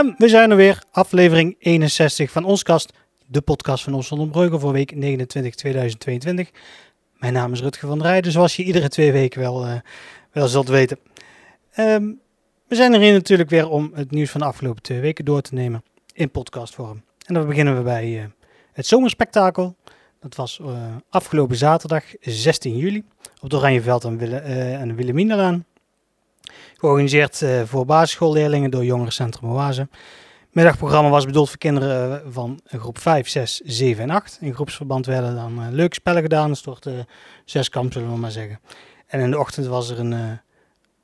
En we zijn er weer, aflevering 61 van ons kast, de podcast van Ons Breugel voor week 29 2022. Mijn naam is Rutger van Rijden, zoals je iedere twee weken wel, uh, wel zult weten. Um, we zijn er hier natuurlijk weer om het nieuws van de afgelopen twee weken door te nemen in podcastvorm. En dan beginnen we bij uh, het zomerspektakel. Dat was uh, afgelopen zaterdag 16 juli op het Oranjeveld aan, Wille, Wilhelminalaan. Georganiseerd uh, voor basisschoolleerlingen door Jongerencentrum Oase. Het middagprogramma was bedoeld voor kinderen van groep 5, 6, 7 en 8. In groepsverband werden dan leuke spellen gedaan, dus door de zeskamp zullen we maar zeggen. En in de ochtend was er een,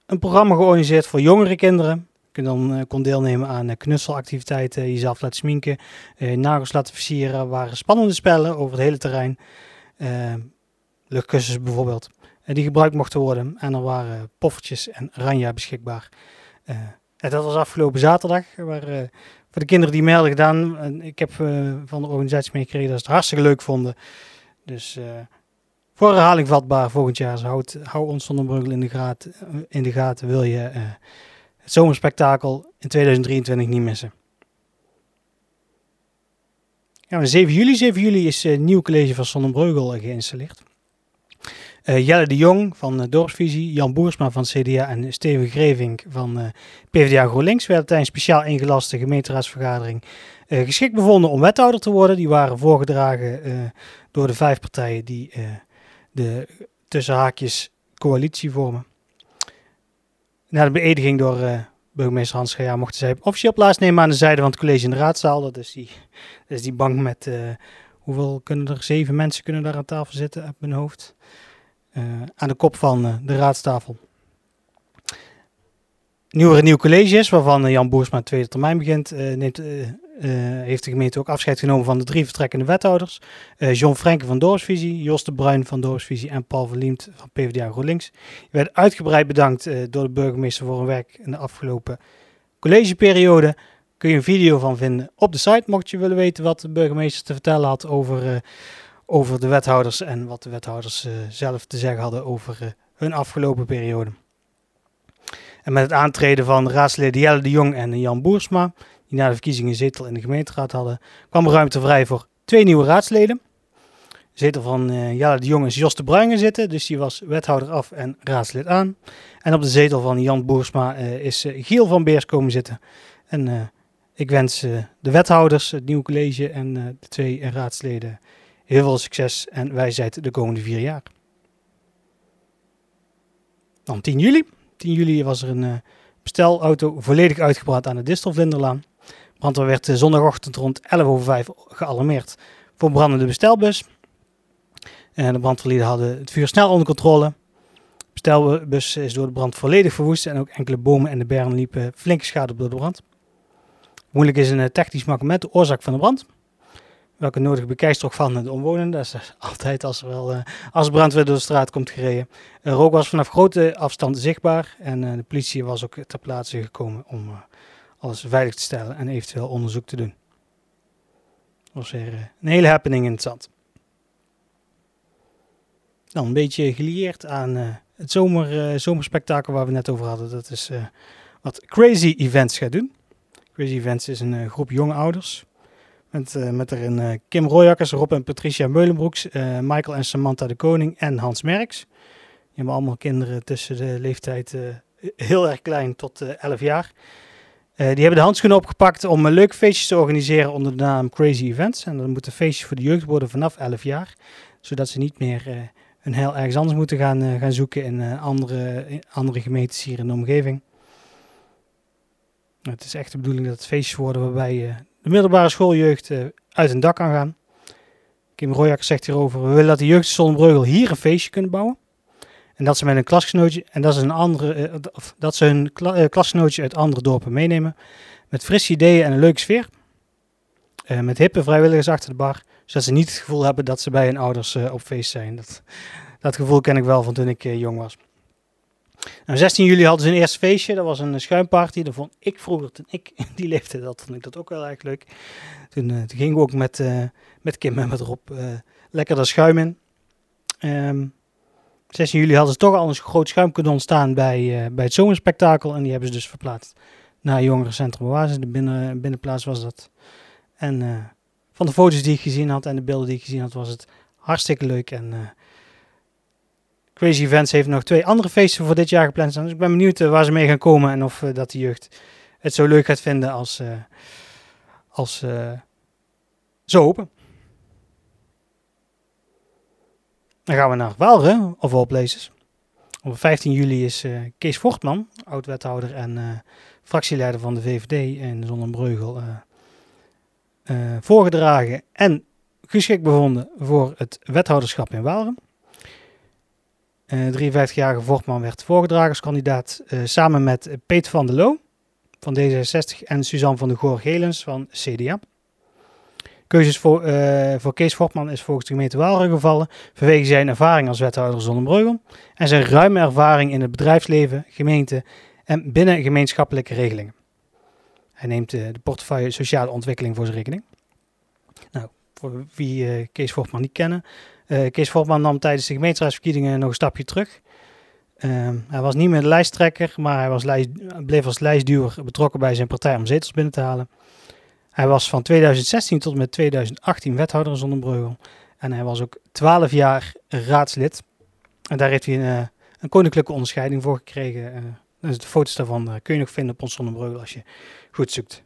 een programma georganiseerd voor jongere kinderen. Je dan, kon deelnemen aan knutselactiviteiten, jezelf laten sminken, nagels laten versieren. waren spannende spellen over het hele terrein. Luchtkussens bijvoorbeeld, die gebruikt mochten worden. En er waren poffertjes en ranja beschikbaar. En dat was afgelopen zaterdag. Waar, voor de kinderen die mee gedaan, ik heb van de organisatie meegekregen dat ze het hartstikke leuk vonden. Dus voor herhaling vatbaar volgend jaar. Dus hou ons zonder in de, in de gaten. Wil je uh, het zomerspektakel in 2023 niet missen. Ja, 7 juli. 7 juli is een nieuw college van Sonnenbreugel geïnstalleerd. Uh, Jelle de Jong van uh, Dorpsvisie, Jan Boersma van CDA en Steven Greving van uh, PvdA GroenLinks werden tijdens speciaal ingelaste gemeenteraadsvergadering geschikt bevonden om wethouder te worden. Die waren voorgedragen door de vijf partijen die de tussen haakjes coalitie vormen. Na de beëdiging door burgemeester Hans Geja mochten zij officieel plaatsnemen aan de zijde van het college in de raadzaal. Dat is die, is die bank met, hoeveel kunnen er, zeven mensen kunnen daar aan tafel zitten uit mijn hoofd. Uh, aan de kop van de raadstafel. Er een nieuw college is, waarvan Jan Boersma tweede termijn begint, neemt heeft de gemeente ook afscheid genomen van de drie vertrekkende wethouders. John Frenke van Dorpsvisie, Jos de Bruin van Dorpsvisie en Paul Verliemt van PvdA GroenLinks. Werden uitgebreid bedankt door de burgemeester voor hun werk in de afgelopen collegeperiode. Kun je een video van vinden op de site, mocht je willen weten wat de burgemeester te vertellen had over, over de wethouders en wat de wethouders zelf te zeggen hadden over hun afgelopen periode. En met het aantreden van raadsleden Jelle de Jong en Jan Boersma die na de verkiezingen zetel in de gemeenteraad hadden, kwam ruimte vrij voor twee nieuwe raadsleden. De zetel van uh, Jelle de Jong is Jos de Bruingen zitten, dus die was wethouder af en raadslid aan. En op de zetel van Jan Boersma is Giel van Beers komen zitten. En ik wens de wethouders, het nieuwe college en de twee raadsleden heel veel succes en wijsheid de komende vier jaar. Dan 10 juli. 10 juli was er een bestelauto volledig uitgebrand aan de Distelvlinderlaan. Brandweer werd zondagochtend rond 11 over 5 gealarmeerd voor brandende bestelbus. En de brandweerlieden hadden het vuur snel onder controle. De bestelbus is door de brand volledig verwoest en ook enkele bomen en de bergen liepen flinke schade door de brand. Moeilijk is een eh, technisch makkelijk de oorzaak van de brand. Welke nodige bekijkstrok van de omwonenden. Dat is altijd als er wel uh, als brandweer door de straat komt gereden. Rook was vanaf grote afstand zichtbaar en uh, de politie was ook ter plaatse gekomen om alles veilig te stellen en eventueel onderzoek te doen. Dat was weer eh, een hele happening in het zand. Dan een beetje gelieerd aan het zomer, zomerspektakel waar we net over hadden. Dat is wat Crazy Events gaat doen. Crazy Events is een groep jonge ouders. Met, met erin Kim Royakkers, Rob en Patricia Meulenbroeks, Michael en Samantha de Koning en Hans Merks. Die hebben allemaal kinderen tussen de leeftijd heel erg klein tot 11 jaar. Uh, die hebben de handschoenen opgepakt om een leuk feestje te organiseren onder de naam Crazy Events. En dat moeten feestjes voor de jeugd worden vanaf 11 jaar. Zodat ze niet meer uh, hun heil ergens anders moeten gaan, uh, gaan zoeken in andere, in andere gemeentes hier in de omgeving. Het is echt de bedoeling dat het feestjes worden waarbij de middelbare schooljeugd uit een dak kan gaan. Kim Royak zegt hierover, we willen dat de jeugd Zonnebreugel hier een feestje kunnen bouwen. En dat ze met een klasgenootje, en dat, is een andere, eh, of dat ze hun uh, klasgenootje uit andere dorpen meenemen. Met frisse ideeën en een leuke sfeer. Met hippe vrijwilligers achter de bar. Zodat ze niet het gevoel hebben dat ze bij hun ouders op feest zijn. Dat, dat gevoel ken ik wel van toen ik jong was. Nou, 16 juli hadden ze een eerste feestje. Dat was een schuimparty. Dat vond ik vroeger, toen ik die leefde, dat vond ik dat ook wel erg leuk. Toen, toen gingen we ook met, met Kim en met Rob lekker dat schuim in. Um, 16 juli hadden ze toch al een groot schuim kunnen ontstaan bij, uh, bij het zomerspektakel. En die hebben ze dus verplaatst naar jongerencentrum Oase. De binnen, binnenplaats was dat. En van de foto's die ik gezien had en de beelden die ik gezien had, was het hartstikke leuk. En Crazy Events heeft nog twee andere feesten voor dit jaar gepland. Dus ik ben benieuwd waar ze mee gaan komen en of dat de jeugd het zo leuk gaat vinden als, als zo open. Dan gaan we naar Waalre, of all places. Op 15 juli is Kees Fortman, oud-wethouder en fractieleider van de VVD in Zonnebreugel, uh, voorgedragen en geschikt bevonden voor het wethouderschap in Waalre. 53-jarige Fortman werd voorgedragen als kandidaat samen met Peter van der Loo van D66 en Suzanne van de Goor-Gelens van CDA. Keuzes voor, uh, voor Kees Fortman is volgens de gemeente Waalre gevallen vanwege zijn ervaring als wethouder Zonnebreugel en zijn ruime ervaring in het bedrijfsleven, gemeente en binnen gemeenschappelijke regelingen. Hij neemt de portefeuille sociale ontwikkeling voor zijn rekening. Nou, voor wie Kees Fortman niet kennen. Kees Fortman nam tijdens de gemeenteraadsverkiezingen nog een stapje terug. Ehm, hij was niet meer de lijsttrekker, maar hij was lijst, bleef als lijstduwer betrokken bij zijn partij om zetels binnen te halen. Hij was van 2016 tot en met 2018 wethouder in Zonnebreugel. En hij was ook 12 jaar raadslid. En daar heeft hij een, eh, een koninklijke onderscheiding voor gekregen. Dus de foto's daarvan kun je nog vinden op ons Zonnebreugel als je goed zoekt.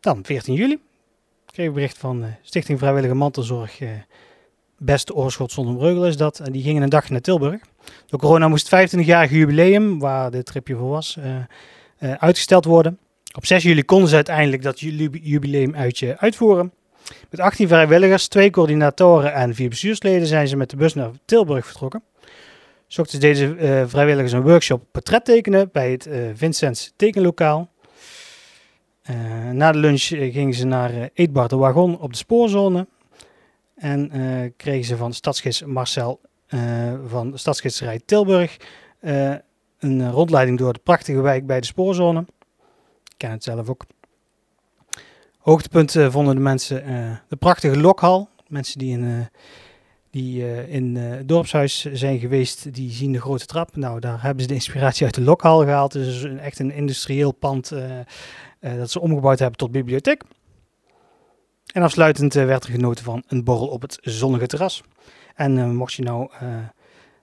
Dan 14 juli kreeg ik bericht van Stichting Vrijwillige Mantelzorg. Beste Oorschot Zonnebreugel is dat. En die gingen een dag naar Tilburg. Door corona moest het 25-jarige jubileum, waar dit tripje voor was, uh, uitgesteld worden. Op 6 juli konden ze uiteindelijk dat jubileumuitje uitvoeren. Met 18 vrijwilligers, 2 coördinatoren en 4 bestuursleden zijn ze met de bus naar Tilburg vertrokken. Zochten deze vrijwilligers een workshop portret tekenen bij het uh, Vincents tekenlokaal. Uh, na de lunch gingen ze naar Eetbar de Wagon op de spoorzone. En kregen ze van stadsgids Marcel van Stadsgidsrij Tilburg een eh, rondleiding door de prachtige wijk bij de spoorzone. Ik ken het zelf ook. Hoogtepunt vonden de mensen de prachtige lokhal. Mensen die in, die, in het dorpshuis zijn geweest, die zien de grote trap. Nou, daar hebben ze de inspiratie uit de lokhal gehaald. Een, echt een industrieel pand dat ze omgebouwd hebben tot bibliotheek. En afsluitend werd er genoten van een borrel op het zonnige terras. En mocht je nou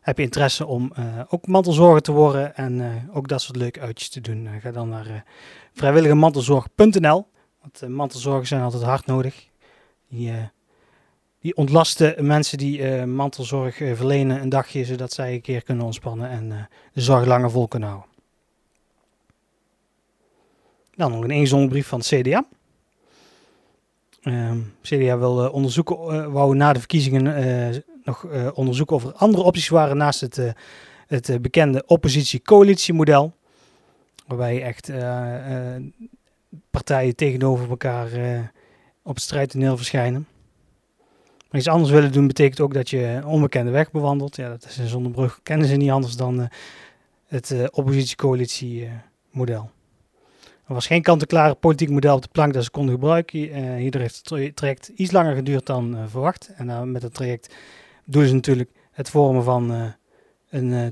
heb je interesse om ook mantelzorger te worden en ook dat soort leuke uitjes te doen, ga dan naar vrijwilligemantelzorg.nl. Want mantelzorgers zijn altijd hard nodig. Die, die ontlasten mensen die mantelzorg verlenen een dagje, zodat zij een keer kunnen ontspannen en de zorg langer vol kunnen houden. Dan nog een ingezonde van het CDA. Ehm, CDA wil onderzoeken, wou na de verkiezingen nog uh, onderzoeken of er andere opties waren naast het, het bekende oppositie-coalitiemodel. Waarbij echt partijen tegenover elkaar op het strijdtoneel verschijnen. Maar iets anders willen doen betekent ook dat je een onbekende weg bewandelt. Ja, dat is in Zonderbrug kennen ze niet anders dan het oppositie-coalitie-model. Er was geen kant-en-klare politiek model op de plank dat ze konden gebruiken. hierdoor heeft het traject iets langer geduurd dan verwacht. En met het traject doen ze natuurlijk het vormen van uh, een uh,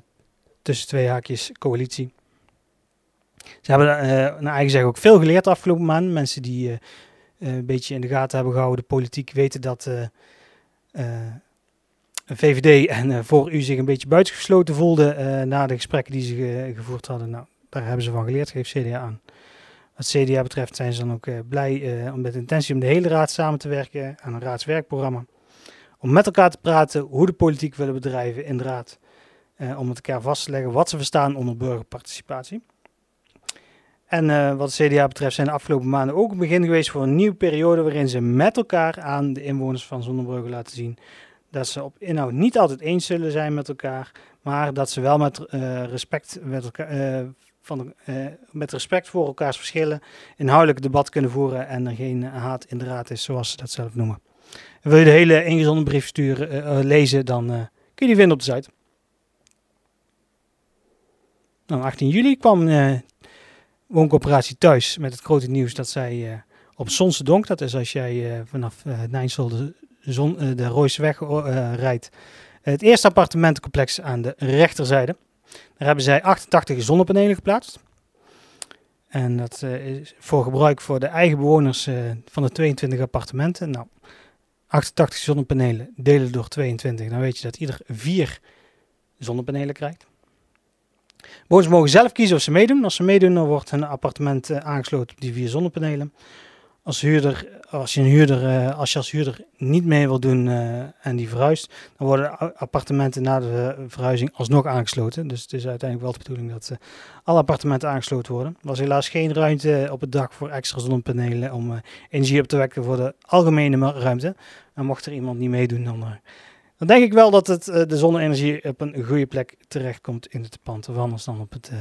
tussen twee haakjes coalitie. Ze hebben uh, naar eigen zeggen ook veel geleerd de afgelopen maanden. Mensen die een beetje in de gaten hebben gehouden, de politiek, weten dat VVD en voor u zich een beetje buitengesloten voelden na de gesprekken die ze gevoerd hadden. Nou, daar hebben ze van geleerd, geeft CDA aan. Wat CDA betreft zijn ze dan ook blij om met de intentie om de hele raad samen te werken aan een raadswerkprogramma om met elkaar te praten hoe de politiek willen bedrijven in de raad. Om met elkaar vast te leggen wat ze verstaan onder burgerparticipatie. En wat de CDA betreft zijn de afgelopen maanden ook een begin geweest voor een nieuwe periode waarin ze met elkaar aan de inwoners van Zonnebrugge laten zien dat ze op inhoud niet altijd eens zullen zijn met elkaar, maar dat ze wel met, respect, met, elkaar, van, met respect voor elkaars verschillen inhoudelijk debat kunnen voeren en er geen haat in de raad is, zoals ze dat zelf noemen wil je de hele ingezonden brief sturen, uh, lezen, dan kun je die vinden op de site. Dan 18 juli kwam wooncoöperatie thuis met het grote nieuws dat zij op Donk, dat is als jij vanaf Nijnsel de, zon, de Rooiseweg rijdt, het eerste appartementencomplex aan de rechterzijde. Daar hebben zij 88 zonnepanelen geplaatst. En dat is voor gebruik voor de eigen bewoners van de 22 appartementen. Nou, 88 zonnepanelen delen door 22. Dan weet je dat ieder vier zonnepanelen krijgt. Bewoners mogen zelf kiezen of ze meedoen. Als ze meedoen, dan wordt hun appartement aangesloten op die vier zonnepanelen als huurder, als je, uh, als je huurder niet mee wil doen uh, en die verhuist, dan worden appartementen na de verhuizing alsnog aangesloten. Dus het is uiteindelijk wel de bedoeling dat uh, alle appartementen aangesloten worden. Er was helaas geen ruimte op het dak voor extra zonnepanelen om energie op te wekken voor de algemene ruimte. En mocht er iemand niet meedoen, dan, dan denk ik wel dat het, de zonne-energie op een goede plek terechtkomt in het pand. Of anders dan op het,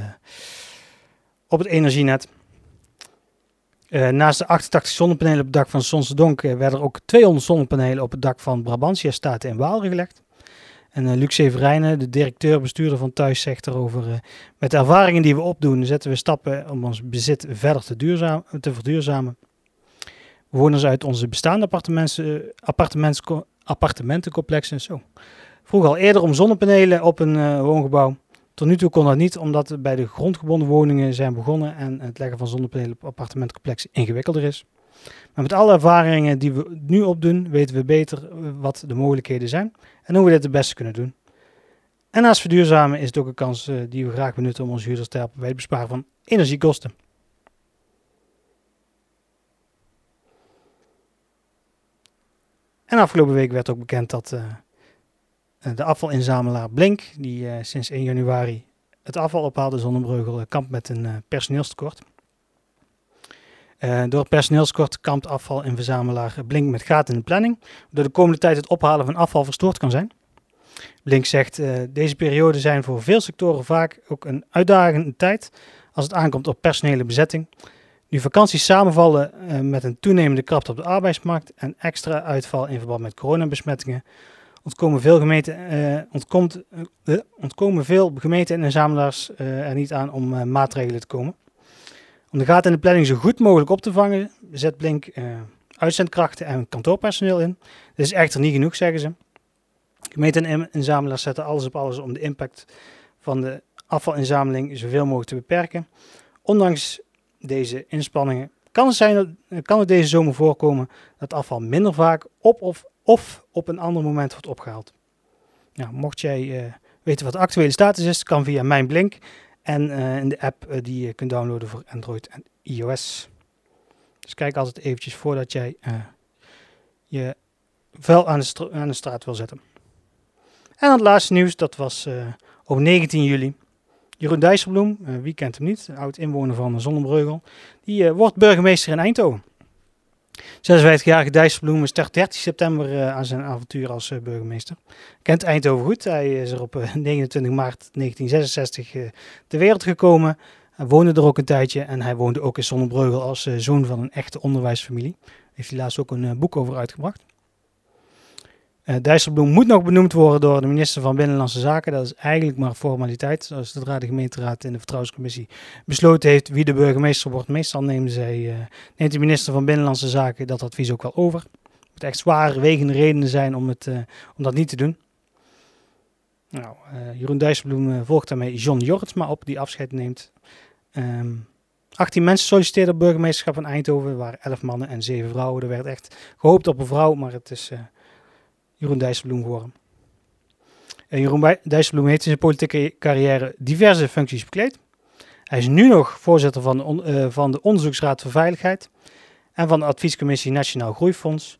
op het energienet. Uh, naast de 88 zonnepanelen op het dak van Sonsendonk uh, werden er ook 200 zonnepanelen op het dak van Brabantia Staten in Waal gelegd. En uh, Luc Severijnen, de directeur-bestuurder van Thuis, zegt erover: Met de ervaringen die we opdoen, zetten we stappen om ons bezit verder te, duurzaam, te verduurzamen. Bewoners uit onze bestaande appartementencomplexen zo, vroegen al eerder om zonnepanelen op een woongebouw. Tot nu toe kon dat niet, omdat het bij de grondgebonden woningen zijn begonnen en het leggen van zonnepanelen op appartementcomplexen ingewikkelder is. Maar met alle ervaringen die we nu opdoen, weten we beter eh, wat de mogelijkheden zijn en hoe we dit het beste kunnen doen. En naast verduurzamen is het ook een kans uh, die we graag benutten om onze huurders te helpen bij het besparen van energiekosten. En afgelopen week werd ook bekend dat eh, de afvalinzamelaar Blink, die uh, sinds 1 januari het afval ophaalde Zonnebreugel, uh, kampt met een uh, personeelstekort. door het personeelstekort kampt afval- en verzamelaar Blink met gaten in de planning, waardoor de komende tijd het ophalen van afval verstoord kan zijn. Blink zegt, deze periode zijn voor veel sectoren vaak ook een uitdagende tijd als het aankomt op personele bezetting. Nu vakanties samenvallen met een toenemende krapte op de arbeidsmarkt en extra uitval in verband met coronabesmettingen, ontkomen veel gemeenten, uh, ontkomt, uh, ontkomen veel gemeenten en inzamelaars er niet aan om maatregelen te komen. Om de gaten in de planning zo goed mogelijk op te vangen, zet Blink uitzendkrachten en kantoorpersoneel in. Dit is echter niet genoeg, zeggen ze. Gemeenten en inzamelaars zetten alles op alles om de impact van de afvalinzameling zoveel mogelijk te beperken. Ondanks deze inspanningen kan het, zijn kan het deze zomer voorkomen dat afval minder vaak op of of op een ander moment wordt opgehaald. Nou, mocht jij uh, weten wat de actuele status is, kan via Mijn Blink en uh, in de app uh, die je kunt downloaden voor Android en iOS. Dus kijk altijd eventjes voordat jij je vuil aan de, aan de, straat wil zetten. En het laatste nieuws, dat was op 19 juli. Jeroen Dijsselbloem, wie kent hem niet, een oud inwoner van Zonnebreugel, die wordt burgemeester in Eindhoven. 56-jarige Dijsselbloem start 13 september uh, aan zijn avontuur als uh, burgemeester. Kent Eindhoven goed. Hij is er op uh, 29 maart 1966 ter wereld gekomen. Hij woonde er ook een tijdje en hij woonde ook in Zonnebreugel als zoon van een echte onderwijsfamilie. Heeft hij laatst ook een boek over uitgebracht. Uh, Dijsselbloem moet nog benoemd worden door de minister van Binnenlandse Zaken. Dat is eigenlijk maar formaliteit. Zodra de gemeenteraad in de vertrouwenscommissie besloten heeft wie de burgemeester wordt, meestal neemt, zij, uh, neemt de minister van Binnenlandse Zaken dat advies ook wel over. Het moet echt zware wegende redenen zijn om, het, uh, om dat niet te doen. Nou, Jeroen Dijsselbloem volgt daarmee John Jortsma op, die afscheid neemt. Um, ehm, 18 mensen solliciteerden op burgemeesterschap van Eindhoven. Er waren 11 mannen en 7 vrouwen. Er werd echt gehoopt op een vrouw, maar het is Jeroen Dijsselbloem geworden. En Jeroen Dijsselbloem heeft in zijn politieke carrière diverse functies bekleed. Hij is nu nog voorzitter van de, uh, van de Onderzoeksraad voor Veiligheid en van de Adviescommissie Nationaal Groeifonds.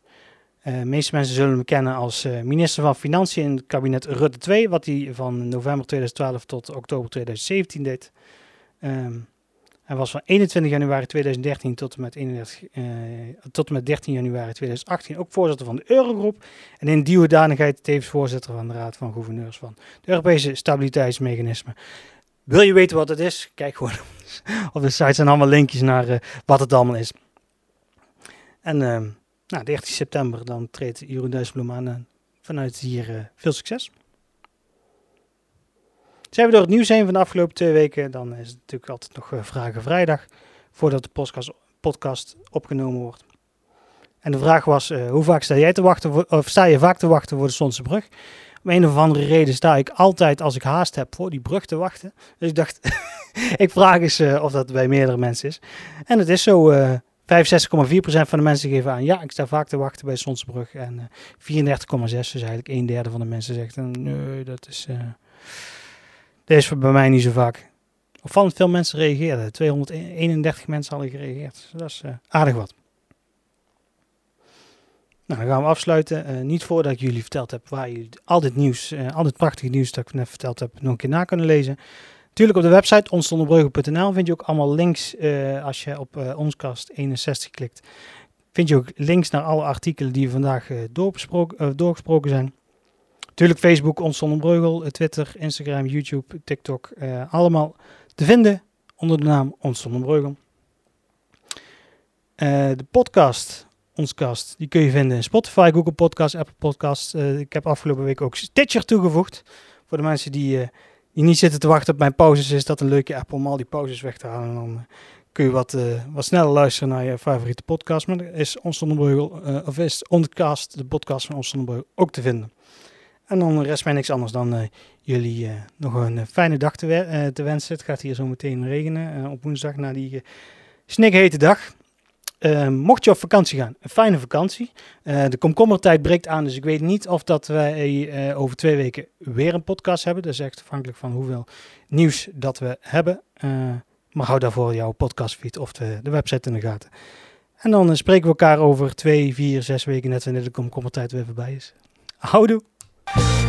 Uh, de meeste mensen zullen hem kennen als uh, minister van Financiën in het kabinet Rutte 2, wat hij van november 2012 tot oktober 2017 deed. Um, hij was van 21 januari 2013 tot en, met 31, uh, tot en met 13 januari 2018 ook voorzitter van de Eurogroep. En in die hoedanigheid tevens voorzitter van de Raad van Gouverneurs van het Europese Stabiliteitsmechanisme. Wil je weten wat het is? Kijk gewoon op de site zijn allemaal linkjes naar uh, wat het allemaal is. En uh, nou, 13 september dan treedt Jeroen Dijsselbloem aan. vanuit hier veel succes. Zijn we door het nieuws heen van de afgelopen twee weken, dan is het natuurlijk altijd nog eh, Vragen Vrijdag, voordat de podcast, podcast opgenomen wordt. En de vraag was, uh, hoe vaak sta jij te wachten, of sta je vaak te wachten voor de Zonse brug? Om een of andere reden sta ik altijd als ik haast heb voor die brug te wachten. Dus ik dacht, ik vraag eens uh, of dat bij meerdere mensen is. En het is zo, uh, 65,4% van de mensen geven aan, ja, ik sta vaak te wachten bij Sonsbrug. En uh, 34,6, dus eigenlijk een derde van de mensen zegt, nee, dat is, dat is bij mij niet zo vaak. Opvallend veel mensen reageerden. 231 mensen hadden gereageerd. Dus dat is aardig wat. Nou, dan gaan we afsluiten. Uh, niet voordat ik jullie verteld heb waar jullie al dit nieuws, uh, al dit prachtige nieuws dat ik net verteld heb, nog een keer na kunnen lezen. Natuurlijk op de website onstonderbrugge.nl vind je ook allemaal links. Als je op Onskast 61 klikt, vind je ook links naar alle artikelen die vandaag doorgesproken zijn. Natuurlijk Facebook, Ons Twitter, Instagram, YouTube, TikTok. allemaal te vinden onder de naam Ons de podcast ons kast. Die kun je vinden in Spotify, Google Podcast, Apple Podcast. Uh, ik heb afgelopen week ook Stitcher toegevoegd. Voor de mensen die, die niet zitten te wachten op mijn pauzes, is dat een leuke app om al die pauzes weg te halen. En dan kun je wat, wat sneller luisteren naar je favoriete podcast. Maar is Ons of is Ondcast, de podcast van Ons ook te vinden. En dan rest mij niks anders dan jullie nog een fijne dag te, te, wensen. Het gaat hier zo meteen regenen op woensdag na die snikhete dag. Mocht je op vakantie gaan, een fijne vakantie. De komkommertijd breekt aan, dus ik weet niet of dat wij over twee weken weer een podcast hebben. Dat is echt afhankelijk van hoeveel nieuws dat we hebben. maar hou daarvoor jouw podcastfeed of de, de, website in de gaten. En dan spreken we elkaar over twee, vier, zes weken net wanneer de komkommertijd weer voorbij is. Houdoe! Bye.